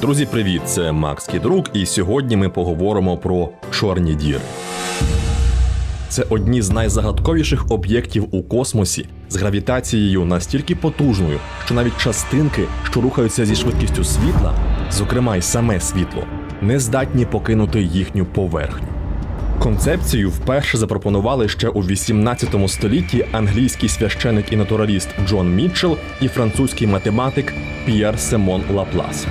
Друзі, привіт! Це Макс Кідрук, і сьогодні ми поговоримо про чорні діри. Це одні з найзагадковіших об'єктів у космосі з гравітацією настільки потужною, що навіть частинки, що рухаються зі швидкістю світла, зокрема й саме світло, не здатні покинути їхню поверхню. Концепцію вперше запропонували ще у 18 столітті англійський священик і натураліст Джон Мітчелл і французький математик П'єр Семон Лаплас.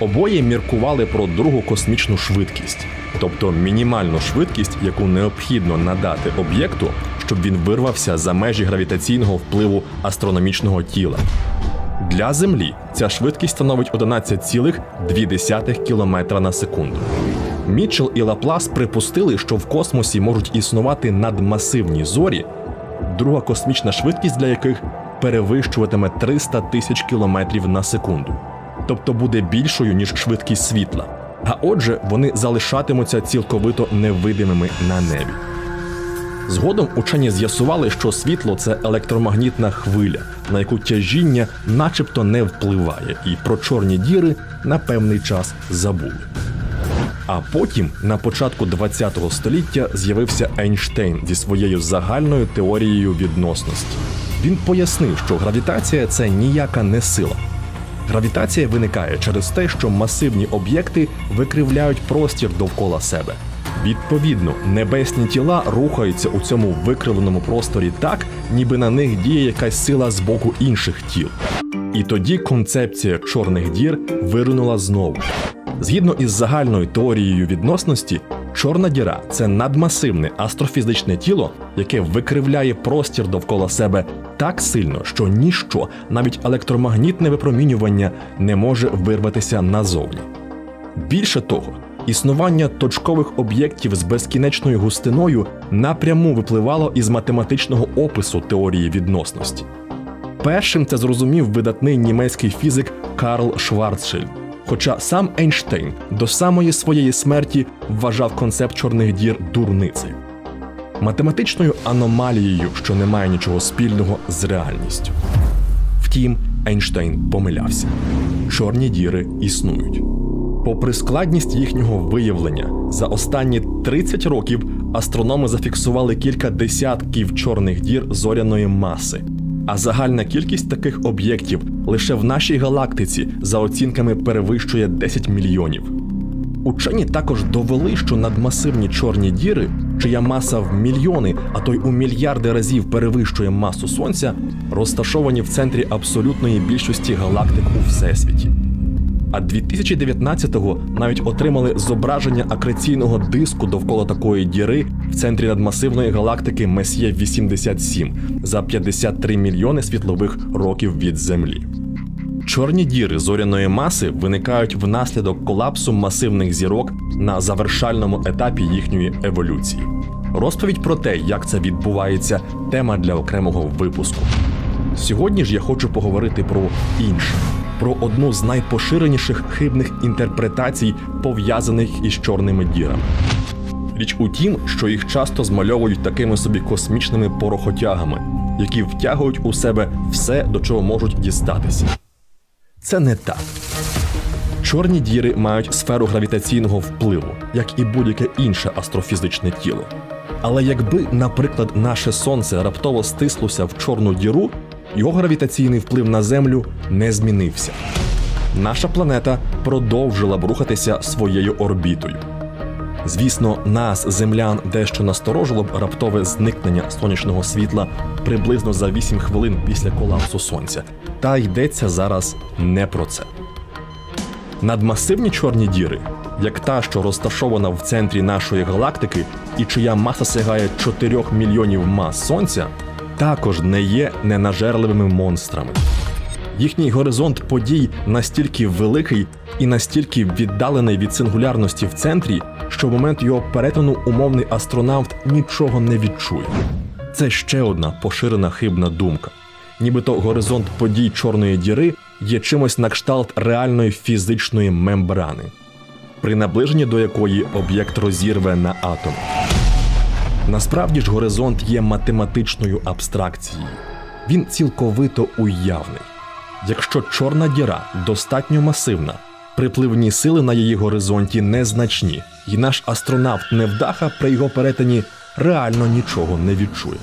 Обоє міркували про другу космічну швидкість, тобто мінімальну швидкість, яку необхідно надати об'єкту, щоб він вирвався за межі гравітаційного впливу астрономічного тіла. Для Землі ця швидкість становить 11,2 км на секунду. Мітчелл і Лаплас припустили, що в космосі можуть існувати надмасивні зорі, друга космічна швидкість для яких перевищуватиме 300 тисяч кілометрів на секунду, тобто буде більшою ніж швидкість світла. А отже, вони залишатимуться цілковито невидимими на небі. Згодом учені з'ясували, що світло це електромагнітна хвиля, на яку тяжіння начебто не впливає, і про чорні діри на певний час забули. А потім, на початку ХХ століття, з'явився Ейнштейн зі своєю загальною теорією відносності. Він пояснив, що гравітація це ніяка не сила. Гравітація виникає через те, що масивні об'єкти викривляють простір довкола себе. Відповідно, небесні тіла рухаються у цьому викривленому просторі так, ніби на них діє якась сила з боку інших тіл. І тоді концепція чорних дір виринула знову. Згідно із загальною теорією відносності, чорна діра це надмасивне астрофізичне тіло, яке викривляє простір довкола себе так сильно, що ніщо, навіть електромагнітне випромінювання, не може вирватися назовні. Більше того, існування точкових об'єктів з безкінечною густиною напряму випливало із математичного опису теорії відносності. Першим це зрозумів видатний німецький фізик Карл Шварцшильд. Хоча сам Ейнштейн до самої своєї смерті вважав концепт чорних дір дурницею, математичною аномалією, що не має нічого спільного з реальністю. Втім, Ейнштейн помилявся: чорні діри існують. Попри складність їхнього виявлення, за останні 30 років астрономи зафіксували кілька десятків чорних дір зоряної маси, а загальна кількість таких об'єктів лише в нашій галактиці за оцінками перевищує 10 мільйонів. Учені також довели, що надмасивні чорні діри, чия маса в мільйони, а то й у мільярди разів перевищує масу сонця, розташовані в центрі абсолютної більшості галактик у всесвіті. А 2019-го навіть отримали зображення акреційного диску довкола такої діри в центрі надмасивної галактики Месьє 87 за 53 мільйони світлових років від Землі. Чорні діри зоряної маси виникають внаслідок колапсу масивних зірок на завершальному етапі їхньої еволюції. Розповідь про те, як це відбувається, тема для окремого випуску. Сьогодні ж я хочу поговорити про інше, про одну з найпоширеніших хибних інтерпретацій, пов'язаних із чорними дірами. Річ у тім, що їх часто змальовують такими собі космічними порохотягами, які втягують у себе все, до чого можуть дістатися. Це не так. Чорні діри мають сферу гравітаційного впливу, як і будь-яке інше астрофізичне тіло. Але якби, наприклад, наше сонце раптово стислося в чорну діру, його гравітаційний вплив на Землю не змінився. Наша планета продовжила б рухатися своєю орбітою. Звісно, нас, землян, дещо насторожило б раптове зникнення сонячного світла приблизно за 8 хвилин після колапсу сонця. Та йдеться зараз не про це. Надмасивні чорні діри, як та, що розташована в центрі нашої галактики і чия маса сягає 4 мільйонів мас сонця, також не є ненажерливими монстрами. Їхній горизонт подій настільки великий і настільки віддалений від сингулярності в центрі, що в момент його перетину умовний астронавт нічого не відчує. Це ще одна поширена хибна думка. Нібито горизонт подій чорної діри є чимось на кшталт реальної фізичної мембрани, при наближенні до якої об'єкт розірве на атом. Насправді ж горизонт є математичною абстракцією. він цілковито уявний. Якщо чорна діра достатньо масивна, припливні сили на її горизонті незначні, і наш астронавт невдаха при його перетині реально нічого не відчує.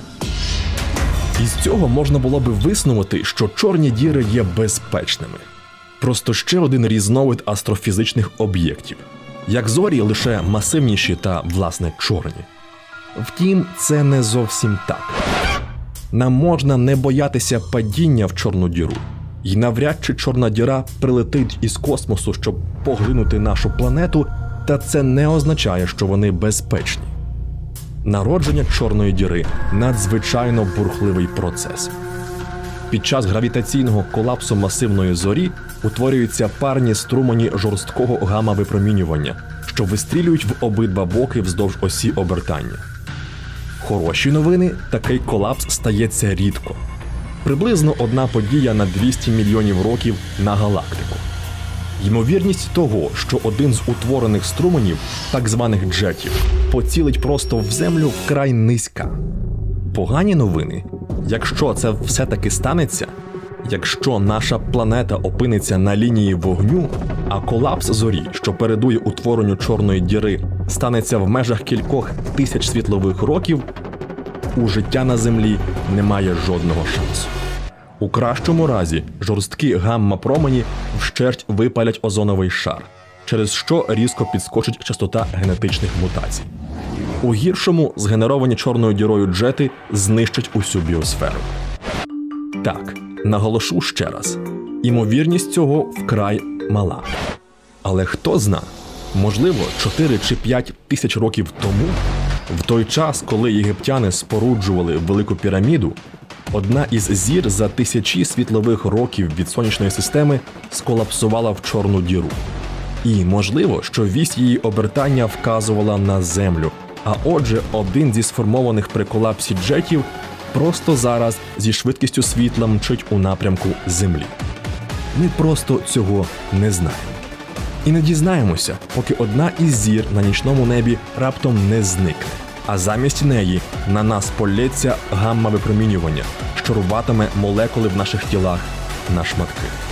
Із цього можна було би виснувати, що чорні діри є безпечними. Просто ще один різновид астрофізичних об'єктів. Як зорі лише масивніші та, власне, чорні. Втім, це не зовсім так. Нам можна не боятися падіння в чорну діру, і навряд чи чорна діра прилетить із космосу, щоб поглинути нашу планету, та це не означає, що вони безпечні. Народження чорної діри надзвичайно бурхливий процес. Під час гравітаційного колапсу масивної зорі утворюються парні струмені жорсткого гамма-випромінювання, що вистрілюють в обидва боки вздовж осі обертання. Хороші новини такий колапс стається рідко. Приблизно одна подія на 200 мільйонів років на галактику. Ймовірність того, що один з утворених струменів, так званих джетів, поцілить просто в землю вкрай низька. Погані новини, якщо це все-таки станеться, якщо наша планета опиниться на лінії вогню, а колапс зорі, що передує утворенню чорної діри, станеться в межах кількох тисяч світлових років, у життя на землі немає жодного шансу. У кращому разі жорсткі гамма-промені вщерть випалять озоновий шар, через що різко підскочить частота генетичних мутацій. У гіршому згенеровані чорною дірою джети знищать усю біосферу. Так, наголошу ще раз: імовірність цього вкрай мала. Але хто зна, можливо, 4 чи 5 тисяч років тому, в той час, коли єгиптяни споруджували велику піраміду, одна із зір за тисячі світлових років від сонячної системи сколапсувала в чорну діру. І можливо, що вісь її обертання вказувала на землю. А отже, один зі сформованих при колапсі джетів просто зараз зі швидкістю світла мчить у напрямку Землі. Ми просто цього не знаємо. І не дізнаємося, поки одна із зір на нічному небі раптом не зникне, а замість неї на нас полється гамма випромінювання, що рубатиме молекули в наших тілах на шматки.